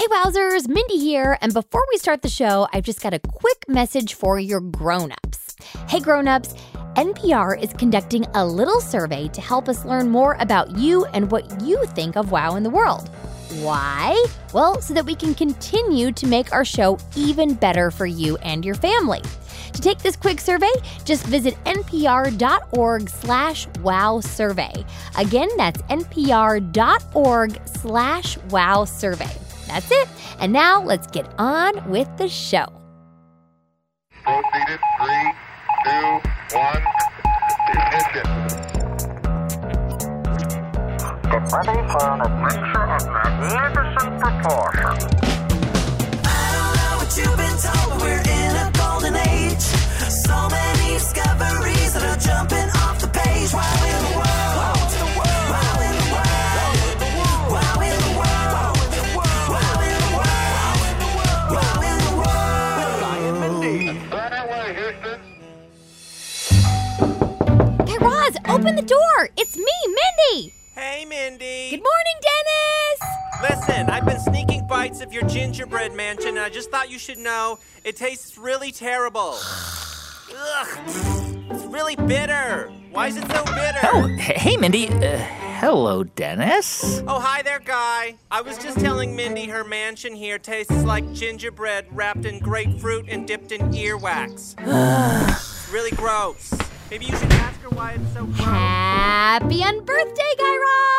Hey, Wowzers, Mindy here. And before we start the show, I've just got a quick message for your grown-ups. Hey, grown-ups, NPR is conducting a little survey to help us learn more about you and what you think of Wow in the world. Why? Well, so that we can continue to make our show even better for you and your family. To take this quick survey, just visit npr.org slash wow survey. Again, that's npr.org slash wow survey. That's it. And now let's get on with the show. Proceeded. Three, two, one. Ignition. Get ready for an adventure of magnificent proportions. I don't know what you've been told, but we're just thought you should know it tastes really terrible. Ugh, it's really bitter. Why is it so bitter? Oh, hey, Mindy. Uh, hello, Dennis. Oh, hi there, guy. I was just telling Mindy her mansion here tastes like gingerbread wrapped in grapefruit and dipped in earwax. it's really gross. Maybe you should ask her why it's so gross. Happy unbirthday, Guy Raz.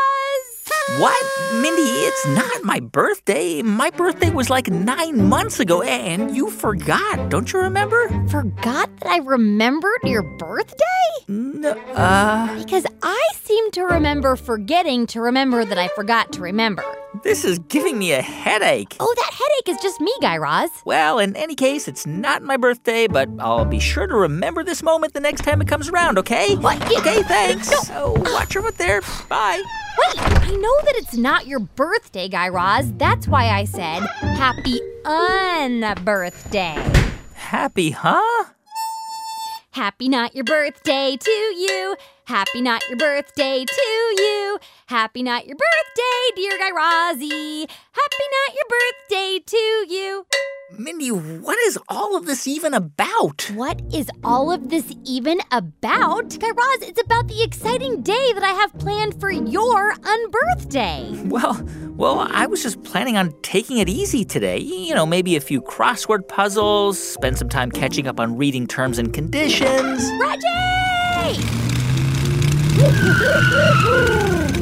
What? Mindy, it's not my birthday. My birthday was like nine months ago, and you forgot. Don't you remember? Forgot that I remembered your birthday? No, uh, Because I seem to remember forgetting to remember that I forgot to remember. This is giving me a headache. Oh, that headache is just me, Guy Raz. Well, in any case, it's not my birthday, but I'll be sure to remember this moment the next time it comes around, okay? What? Okay, thanks. Oh, watch your foot there. Bye. Wait, I know that it's not your birthday, Guy Raz. That's why I said happy unbirthday. Happy, huh? Happy not your birthday to you. Happy not your birthday to you. Happy not your birthday, dear Guy Razzie. Happy not your birthday to you. Mindy, what is all of this even about? What is all of this even about? Guy Raz, it's about the exciting day that I have planned for your unbirthday. Well, well, I was just planning on taking it easy today. You know, maybe a few crossword puzzles, spend some time catching up on reading terms and conditions. Reggie!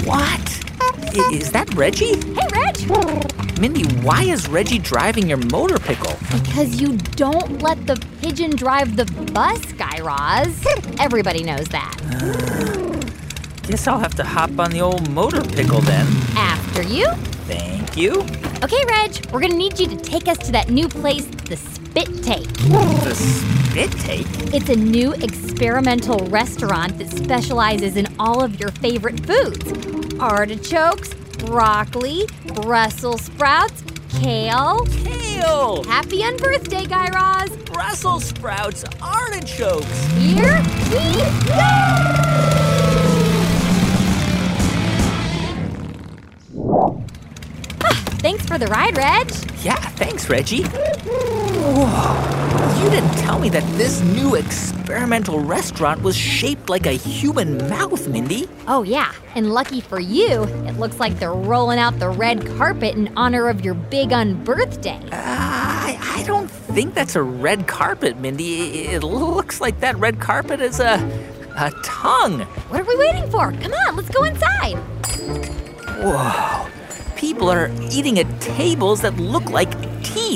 What? I- Is that Reggie? Hey, Reg! Mindy, why is Reggie driving your motor pickle? Because you don't let the pigeon drive the bus, Guy Raz. Everybody knows that. Guess I'll have to hop on the old motor pickle then. After you. Thank you. Okay, Reg, we're gonna need you to take us to that new place, the Spit Take. The spit take? It's a new experimental restaurant that specializes in all of your favorite foods artichokes, broccoli, Brussels sprouts, kale. Kale! Happy unbirthday, Guy Raz. Brussels sprouts, artichokes. Here we go! Thanks for the ride, Reg. Yeah, thanks, Reggie. Whoa. You didn't tell me that this new experimental restaurant was shaped like a human mouth, Mindy. Oh, yeah. And lucky for you, it looks like they're rolling out the red carpet in honor of your big unbirthday. Uh, I, I don't think that's a red carpet, Mindy. It looks like that red carpet is a, a tongue. What are we waiting for? Come on, let's go inside. Whoa. People are eating at tables that look like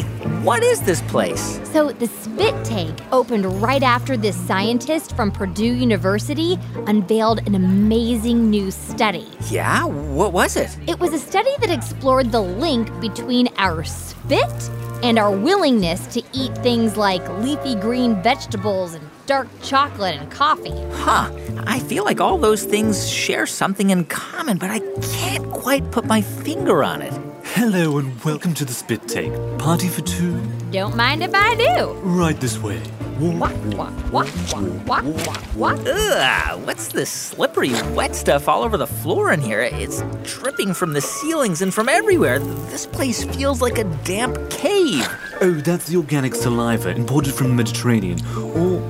What is this place? So, the Spit Take opened right after this scientist from Purdue University unveiled an amazing new study. Yeah, what was it? It was a study that explored the link between our spit and our willingness to eat things like leafy green vegetables and dark chocolate and coffee. Huh. I feel like all those things share something in common, but I can't quite put my finger on it. Hello and welcome to the Spit Take. Party for two? Don't mind if I do. Right this way. Walk, walk, walk, walk, walk, walk, walk. Ugh, what's this slippery, wet stuff all over the floor in here? It's dripping from the ceilings and from everywhere. This place feels like a damp cave. Oh, that's the organic saliva imported from the Mediterranean. Or,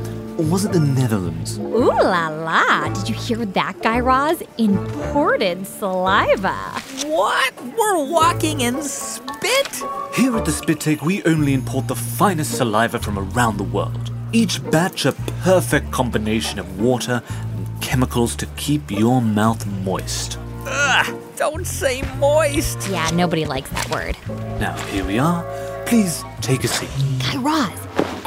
or was it the Netherlands? Ooh la la. Did you hear that, Guy Raz? Imported saliva. What? We're walking in spit? Here at the Spit Take, we only import the finest saliva from around the world. Each batch a perfect combination of water and chemicals to keep your mouth moist. Ugh, don't say moist. Yeah, nobody likes that word. Now, here we are. Please take a seat. Guy Raz,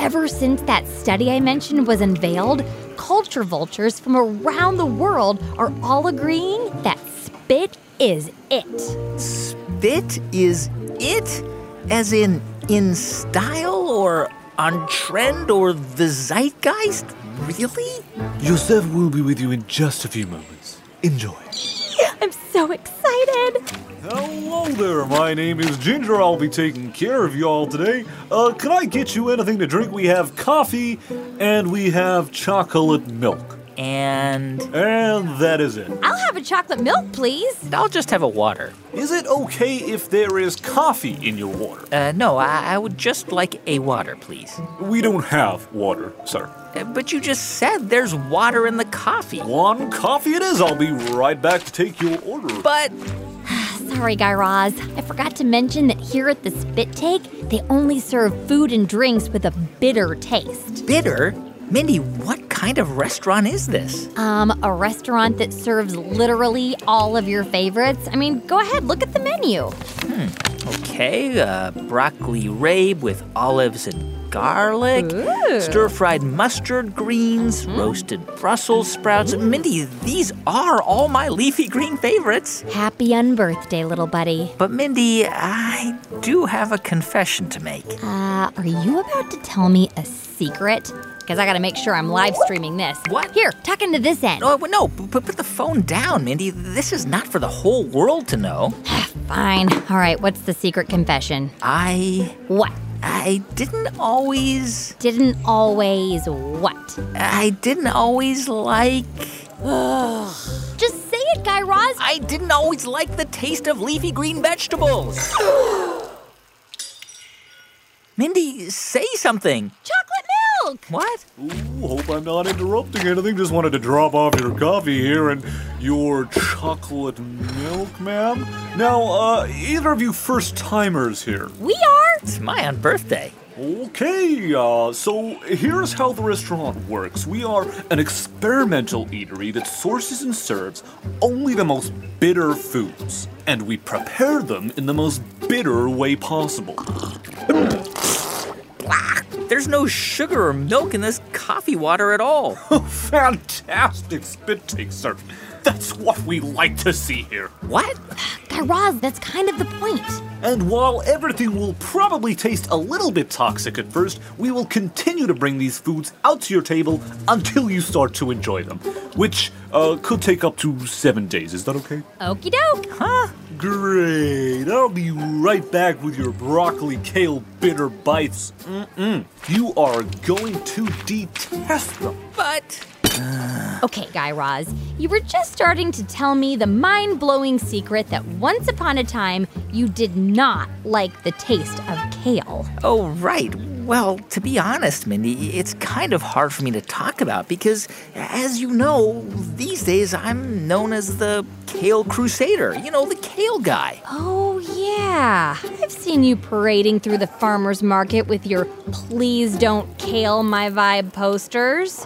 ever since that study I mentioned was unveiled, culture vultures from around the world are all agreeing that spit is it. Spit is it? As in, in style or on trend or the zeitgeist? Really? Your server will be with you in just a few moments. Enjoy. I'm so excited. Hello there, my name is Ginger. I'll be taking care of y'all today. Uh, can I get you anything to drink? We have coffee and we have chocolate milk. And And that is it. I'll have a chocolate milk, please. I'll just have a water. Is it okay if there is coffee in your water? Uh, no, I, I would just like a water, please. We don't have water, sir. Uh, But you just said there's water in the coffee. One coffee it is. I'll be right back to take your order. But Sorry, Guy Raz. I forgot to mention that here at the Spit Take, they only serve food and drinks with a bitter taste. bitter? Mindy, what kind of restaurant is this? Um, a restaurant that serves literally all of your favorites. I mean, go ahead, look at the menu. Okay, uh, broccoli rabe with olives and garlic, stir fried mustard greens, roasted Brussels sprouts. Mindy, these are all my leafy green favorites. Happy unbirthday, little buddy. But Mindy, I do have a confession to make. Uh, are you about to tell me a secret? Because I gotta make sure I'm live streaming this. What? Here, tuck into this end. Oh, no, put, put the phone down, Mindy. This is not for the whole world to know. Fine. All right, what's the secret confession? I. What? I didn't always. Didn't always what? I didn't always like. Just say it, Guy Raz. I didn't always like the taste of leafy green vegetables. Mindy, say something. Chocolate milk. What? Ooh, hope I'm not interrupting anything. Just wanted to drop off your coffee here and your chocolate milk, ma'am. Now, uh, either of you first timers here? We are. It's my own birthday. Okay, uh, so here's how the restaurant works. We are an experimental eatery that sources and serves only the most bitter foods, and we prepare them in the most bitter way possible. There's no sugar or milk in this coffee water at all. Oh, Fantastic spit take, sir. That's what we like to see here. What? Guy Raz, that's kind of the point. And while everything will probably taste a little bit toxic at first, we will continue to bring these foods out to your table until you start to enjoy them, which uh, could take up to seven days. Is that okay? Okie doke. Huh? Great. I'll be right back with your broccoli kale bitter bites. Mm-mm. You are going to detest them. But. Okay, Guy Raz, you were just starting to tell me the mind blowing secret that once upon a time you did not like the taste of kale. Oh, right. Well, to be honest, Mindy, it's kind of hard for me to talk about because, as you know, these days I'm known as the Kale Crusader. You know, the kale guy. Oh, yeah. I've seen you parading through the farmer's market with your Please Don't Kale My Vibe posters.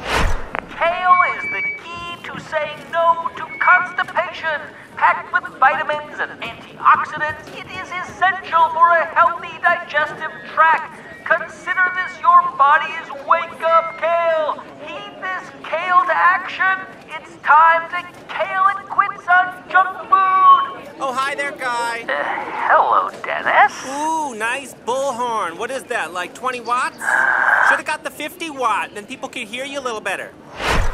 Kale is the key to saying no to constipation. Packed with vitamins and antioxidants, it is essential for a healthy digestive tract. Consider this your body's wake up kale. Heed this kale to action. It's time to kale and quit some junk food. Oh, hi there, guy. Uh, hello, Dennis. Ooh, nice bullhorn. What is that, like 20 watts? Uh. Should have got the 50 watt, then people could hear you a little better.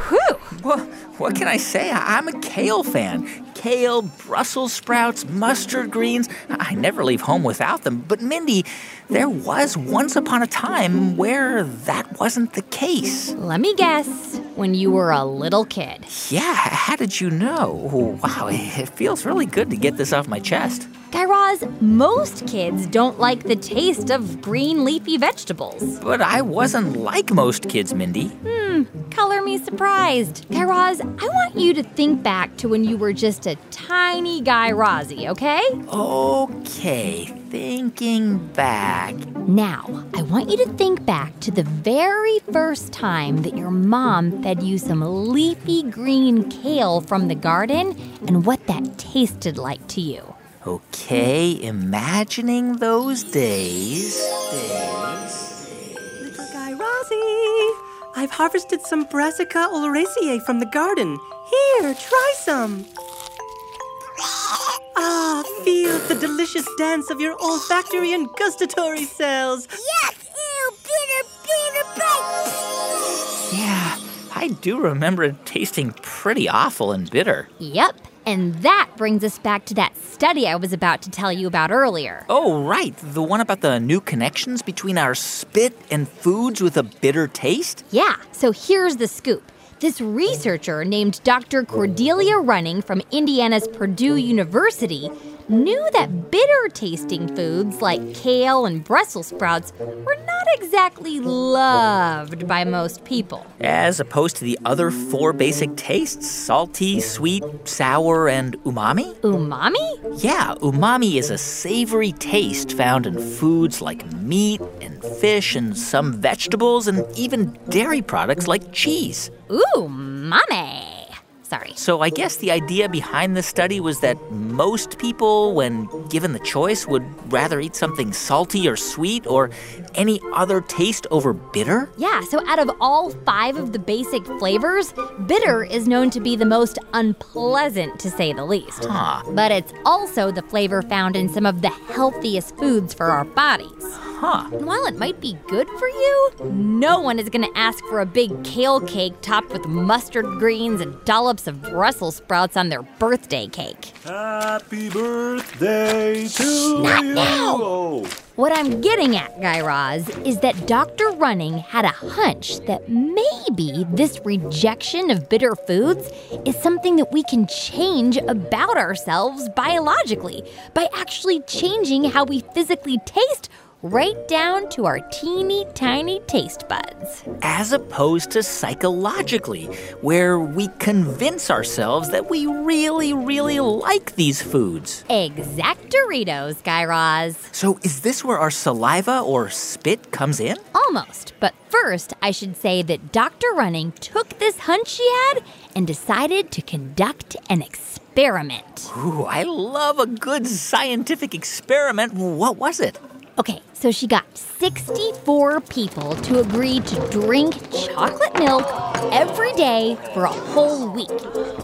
Whew. Well, what can I say? I'm a kale fan. Kale, Brussels sprouts, mustard greens. I never leave home without them. But, Mindy, there was once upon a time where that wasn't the case. Let me guess. When you were a little kid. Yeah, how did you know? Wow, it feels really good to get this off my chest. Guy Raz, most kids don't like the taste of green leafy vegetables. But I wasn't like most kids, Mindy. Hmm, color me surprised. Guy Raz, I want you to think back to when you were just a tiny Guy Razzie, okay? Okay, thinking back. Now, I want you to think back to the very first time that your mom fed you some leafy green kale from the garden and what that tasted like to you. Okay, imagining those days. Days. Little Guy Razzie, I've harvested some Brassica oleracea from the garden. Here, try some. The delicious dance of your olfactory and gustatory cells. Yuck! Ew! Bitter, bitter bite! Yeah, I do remember it tasting pretty awful and bitter. Yep. And that brings us back to that study I was about to tell you about earlier. Oh, right. The one about the new connections between our spit and foods with a bitter taste? Yeah, so here's the scoop. This researcher named Dr. Cordelia Running from Indiana's Purdue University knew that bitter tasting foods like kale and Brussels sprouts were not exactly loved by most people. As opposed to the other four basic tastes salty, sweet, sour, and umami? Umami? Yeah, umami is a savory taste found in foods like meat and fish and some vegetables and even dairy products like cheese. Ooh, mommy. Sorry. So I guess the idea behind this study was that most people, when given the choice, would rather eat something salty or sweet or any other taste over bitter? Yeah, so out of all five of the basic flavors, bitter is known to be the most unpleasant, to say the least. Huh. But it's also the flavor found in some of the healthiest foods for our bodies. Huh. And while it might be good for you, no one is going to ask for a big kale cake topped with mustard greens and dollops of Brussels sprouts on their birthday cake. Happy birthday to Not you. now. Oh. What I'm getting at, Guy Raz, is that Dr. Running had a hunch that maybe this rejection of bitter foods is something that we can change about ourselves biologically by actually changing how we physically taste right down to our teeny tiny taste buds. As opposed to psychologically, where we convince ourselves that we really, really like these foods. Exact Doritos, Guy Raz. So, is this where our saliva or spit comes in? Almost. But first, I should say that Dr. Running took this hunch she had and decided to conduct an experiment. Ooh, I love a good scientific experiment. What was it? Okay, so she got 64 people to agree to drink chocolate milk every day for a whole week.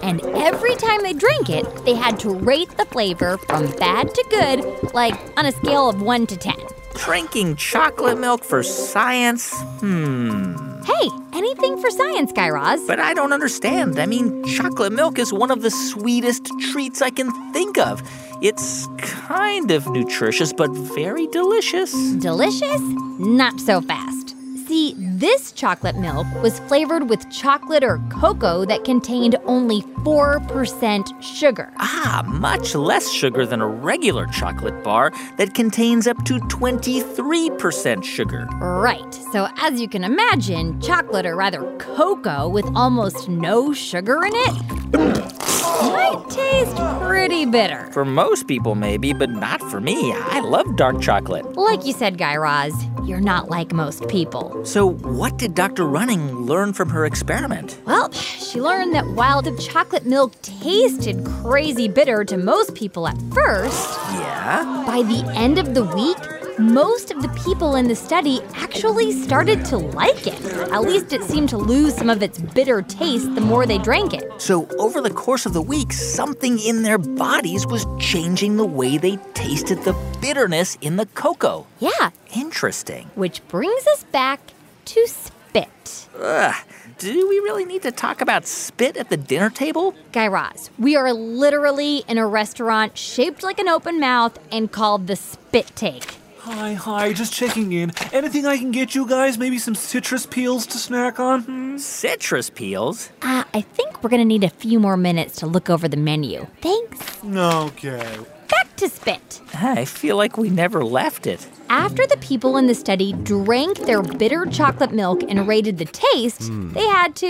And every time they drank it, they had to rate the flavor from bad to good, like on a scale of 1 to 10. Drinking chocolate milk for science? Hmm. Hey, anything for science, Guy Raz. But I don't understand. I mean, chocolate milk is one of the sweetest treats I can think of. It's kind of nutritious, but very delicious. Delicious? Not so fast. See, this chocolate milk was flavored with chocolate or cocoa that contained only 4% sugar. Ah, much less sugar than a regular chocolate bar that contains up to 23% sugar. Right. So, as you can imagine, chocolate or rather cocoa with almost no sugar in it might taste pretty bitter. For most people, maybe, but not for me. I love dark chocolate. Like you said, Guy Raz, you're not like most people. So, what did Dr. Running learn from her experiment? Well, she learned that while the chocolate milk tasted crazy bitter to most people at first, Yeah? by the end of the week, most of the people in the study actually started to like it. At least it seemed to lose some of its bitter taste the more they drank it. So, over the course of the week, something in their bodies was changing the way they tasted the bitterness in the cocoa. Yeah, Interesting. which brings us back to spit. Ugh. Do we really need to talk about spit at the dinner table? Guy Raz, we are literally in a restaurant shaped like an open mouth and called the Spit Take. Hi, hi, just checking in. Anything I can get you guys? Maybe some citrus peels to snack on? Hmm? Citrus peels? Uh, I think we're gonna need a few more minutes to look over the menu. Thanks. Okay. Back to Spit. I feel like we never left it. After the people in the study drank their bitter chocolate milk and rated the taste, they had to,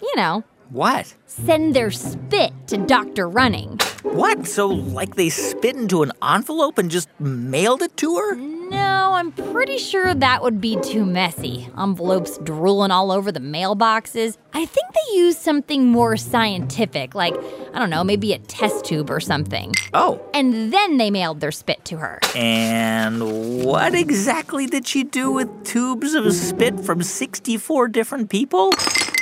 you know, What? Send their spit to Dr. Running. What? So, like they spit into an envelope and just mailed it to her? No, I'm pretty sure that would be too messy. Envelopes drooling all over the mailboxes. I think they used something more scientific, like, I don't know, maybe a test tube or something. Oh. And then they mailed their spit to her. And what exactly did she do with tubes of spit from 64 different people?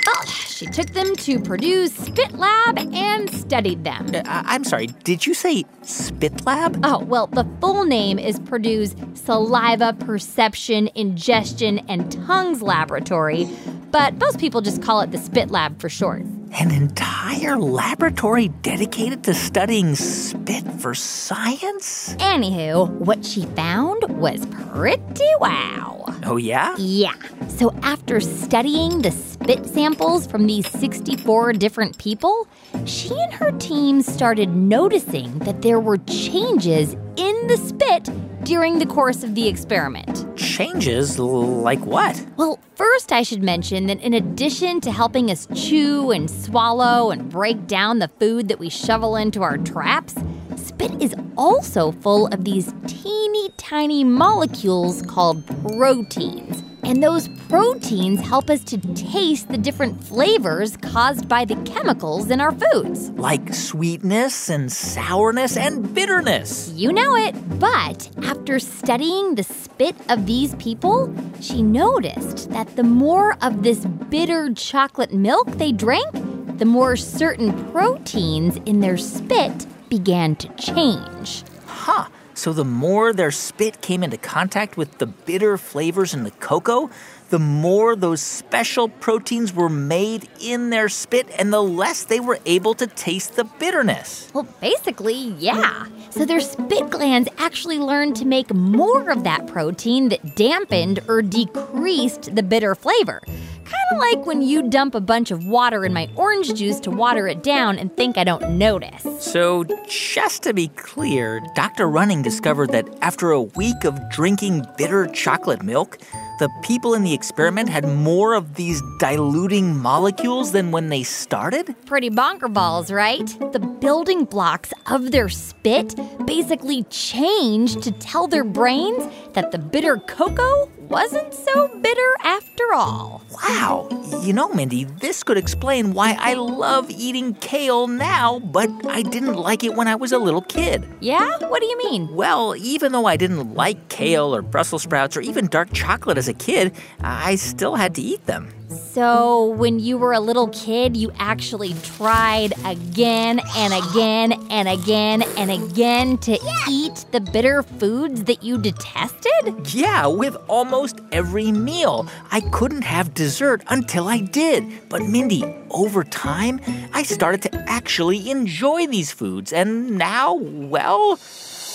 Well, she took them to Purdue's Spit Lab and studied them. I- I'm sorry, did you say spit lab? Oh, well, the full name is Purdue's Saliva Perception, Ingestion, and Tongues Laboratory, but most people just call it the Spit Lab for short. An entire laboratory dedicated to studying spit for science? Anywho, what she found was pretty wow. Oh, yeah? Yeah. So after studying the spit samples from these 64 different people, she and her team started noticing that there were changes in the spit during the course of the experiment. Changes like what? Well, first, I should mention that in addition to helping us chew and swallow and break down the food that we shovel into our traps, spit is also full of these teeny tiny molecules called proteins. And those proteins help us to taste the different flavors caused by the chemicals in our foods. Like sweetness and sourness and bitterness. You know it. But after studying the spit of these people, she noticed that the more of this bitter chocolate milk they drank, the more certain proteins in their spit began to change. Huh. So the more their spit came into contact with the bitter flavors in the cocoa, the more those special proteins were made in their spit and the less they were able to taste the bitterness. Well, basically, yeah. So their spit glands actually learned to make more of that protein that dampened or decreased the bitter flavor. Kind of like when you dump a bunch of water in my orange juice to water it down and think I don't notice. So, just to be clear, Dr. Running discovered that after a week of drinking bitter chocolate milk, the people in the experiment had more of these diluting molecules than when they started? Pretty bonker balls, right? The building blocks of their spit basically changed to tell their brains that the bitter cocoa wasn't so bitter after all. Wow. You know, Mindy, this could explain why I love eating kale now, but I didn't like it when I was a little kid. Yeah? What do you mean? Well, even though I didn't like kale or Brussels sprouts or even dark chocolate as a kid, I still had to eat them. So, when you were a little kid, you actually tried again and again and again and again to eat the bitter foods that you detested? Yeah, with almost every meal. I couldn't have dessert until I did. But Mindy, over time, I started to actually enjoy these foods, and now, well,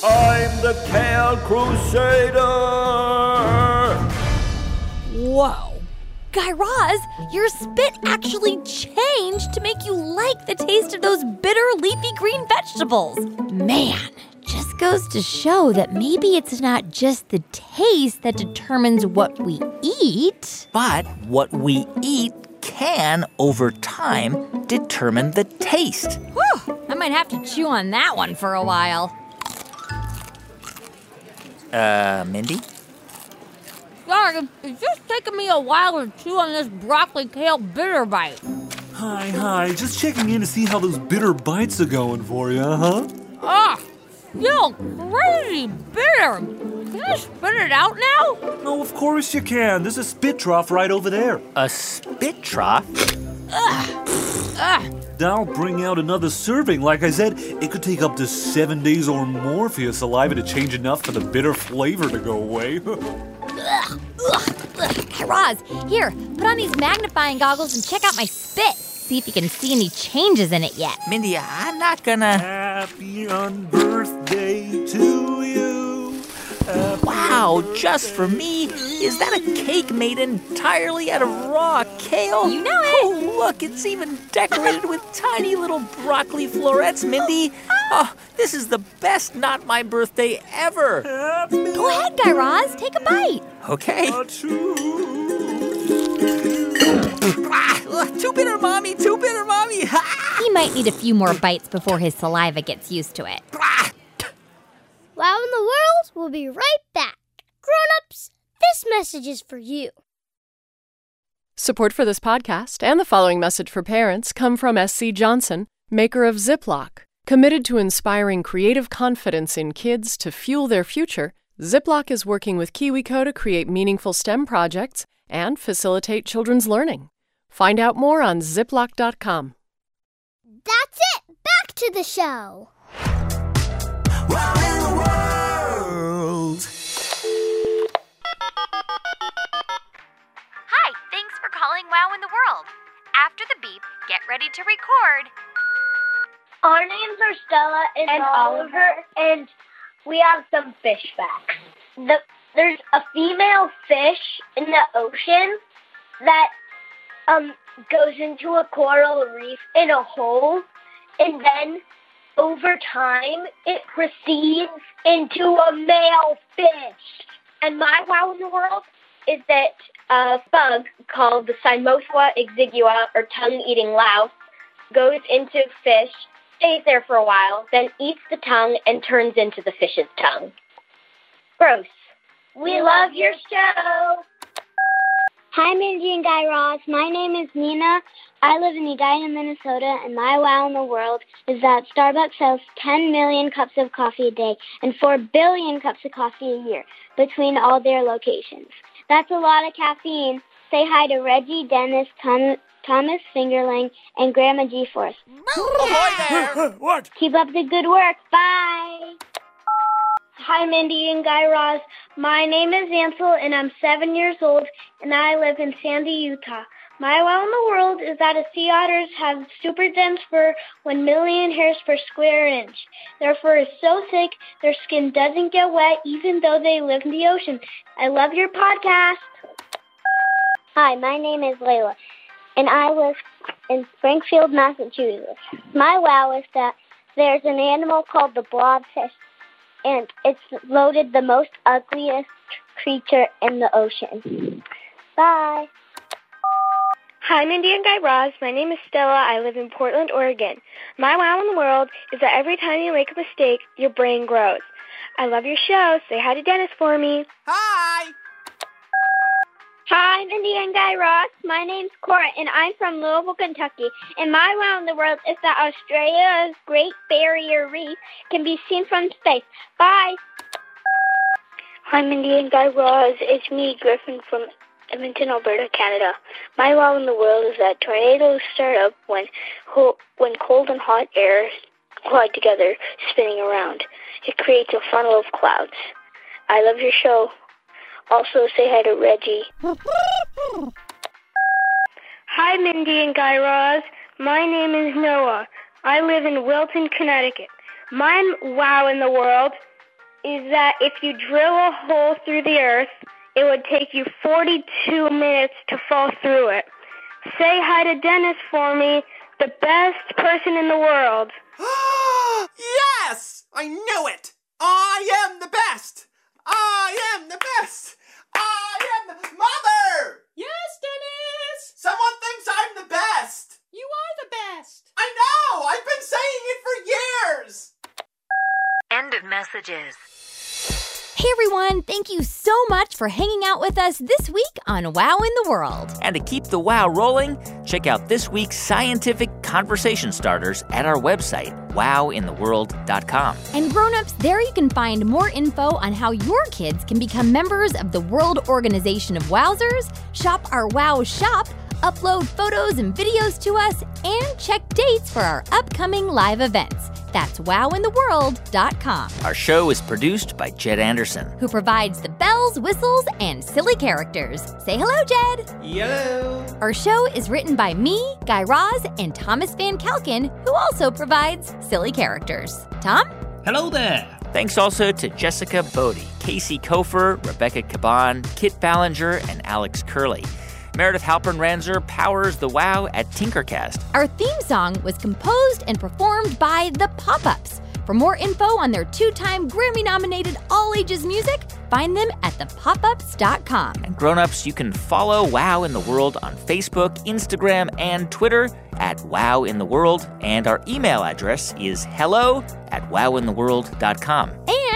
I'm the Kale Crusader. Whoa. Guy Raz, your spit actually changed to make you like the taste of those bitter leafy green vegetables. Man, just goes to show that maybe it's not just the taste that determines what we eat. but what we eat can, over time, determine the taste. Whew, I might have to chew on that one for a while. Uh, Mindy? Sorry, it's just taking me a while to chew on this broccoli kale bitter bite. Hi, hi, just checking in to see how those bitter bites are going for you, huh? Ah, still crazy bitter. Can I spit it out now? Oh, of course you can. There's a spit trough right over there. A spit trough? Ah, I'll bring out another serving. Like I said, it could take up to seven days or more for your saliva to change enough for the bitter flavor to go away. Ugh, ugh, ugh. Guy Raz, here, put on these magnifying goggles and check out my spit. See if you can see any changes in it yet. Mindy, I'm not gonna. Happy unbirthday to you. Wow, just for me? Is that a cake made entirely out of raw kale? You know it. Oh, look, it's even decorated with tiny little broccoli florets, Mindy. Oh, this is the best not my birthday ever. Go ahead, Guy Raz, take a bite. Okay. ah, too bitter, mommy. Too bitter, mommy. He might need a few more bites before his saliva gets used to it. ah. Wow in the World we will be right back. Grown-ups, this message is for you. Support for this podcast and the following message for parents come from SC Johnson, maker of Ziploc. Committed to inspiring creative confidence in kids to fuel their future, Ziploc is working with KiwiCo to create meaningful STEM projects and facilitate children's learning. Find out more on ziploc.com. That's it. Back to the show. Wow Hi, thanks for calling Wow in the World. After the beep, get ready to record. Our names are Stella and, And Oliver, and we have some fish facts. The, there's a female fish in the ocean that um goes into a coral reef in a hole, and then over time it proceeds into a male fish. And my wow in the world is that a bug called the Cymothoa exigua or tongue-eating louse goes into fish, stays there for a while, then eats the tongue and turns into the fish's tongue. Gross. We love your show. Hi, Mindy and Guy Raz. My name is Nina. I live in Edina, Minnesota, and my wow in the world is that Starbucks sells 10 million cups of coffee a day and 4 billion cups of coffee a year between all their locations. That's a lot of caffeine. Say hi to Reggie, Dennis, Tom, Thomas Fingerling, and Grandma G Force. What? Keep up the good work. Bye. Hi, Mindy and Guy Raz. My name is Ansel, and I'm seven years old, and I live in Sandy, Utah. My wow in the world is that sea otters have super dense fur, 1 million hairs per square inch. Their fur is so thick, their skin doesn't get wet, even though they live in the ocean. I love your podcast. Hi, my name is Layla, and I live in Springfield, Massachusetts. My wow is that there's an animal called the blobfish, and it's voted the most ugliest creature in the ocean. Bye. Hi, Mindy and Guy Raz. My name is Stella. I live in Portland, Oregon. My wow in the world is that every time you make a mistake, your brain grows. I love your show. Say hi to Dennis for me. Hi! Hi, Mindy and Guy Ross. My name's Cora, and I'm from Louisville, Kentucky. And my wow in the world is that Australia's Great Barrier Reef can be seen from space. Bye. Hi, Mindy and Guy Raz. It's me, Griffin from Edmonton, Alberta, Canada. My wow in the world is that tornadoes start up when ho- when cold and hot air collide together, spinning around. It creates a funnel of clouds. I love your show. Also, say hi to Reggie. Hi, Mindy and Guy Raz. My name is Noah. I live in Wilton, Connecticut. My wow in the world is that if you drill a hole through the earth, it would take you 42 minutes to fall through it. Say hi to Dennis for me, the best person in the world. yes! I knew it! I am the best! I am the best! I am mother! Yes, Dennis! Someone thinks I'm the best! You are the best! I know! I've been saying it for years! End of messages. Hey everyone, thank you so much for hanging out with us this week on Wow in the World. And to keep the wow rolling, check out this week's scientific conversation starters at our website, wowintheworld.com. And grown-ups, there you can find more info on how your kids can become members of the World Organization of Wowzers, shop our Wow shop, upload photos and videos to us, and check dates for our upcoming live events. That's wowintheworld.com. Our show is produced by Jed Anderson. Who provides the bells, whistles, and silly characters. Say hello, Jed. Hello. Our show is written by me, Guy Raz, and Thomas Van Kalken, who also provides silly characters. Tom? Hello there. Thanks also to Jessica Bodie, Casey Kofer, Rebecca Caban, Kit Ballinger, and Alex Curley. Meredith Halpern Ranzer powers the WOW at Tinkercast. Our theme song was composed and performed by The Pop Ups. For more info on their two time Grammy nominated all ages music, find them at thepopups.com. And grown-ups, you can follow Wow in the World on Facebook, Instagram, and Twitter at Wow in the World. And our email address is hello at wowintheworld.com. And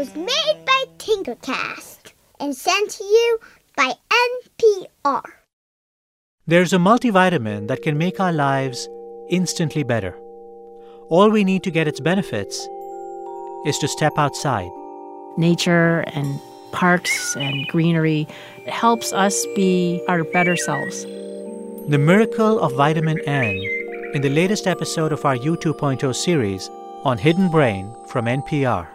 Was made by Tinkercast and sent to you by NPR. There's a multivitamin that can make our lives instantly better. All we need to get its benefits is to step outside. Nature and parks and greenery helps us be our better selves. The miracle of vitamin N in the latest episode of our You 2.0 series on Hidden Brain from NPR.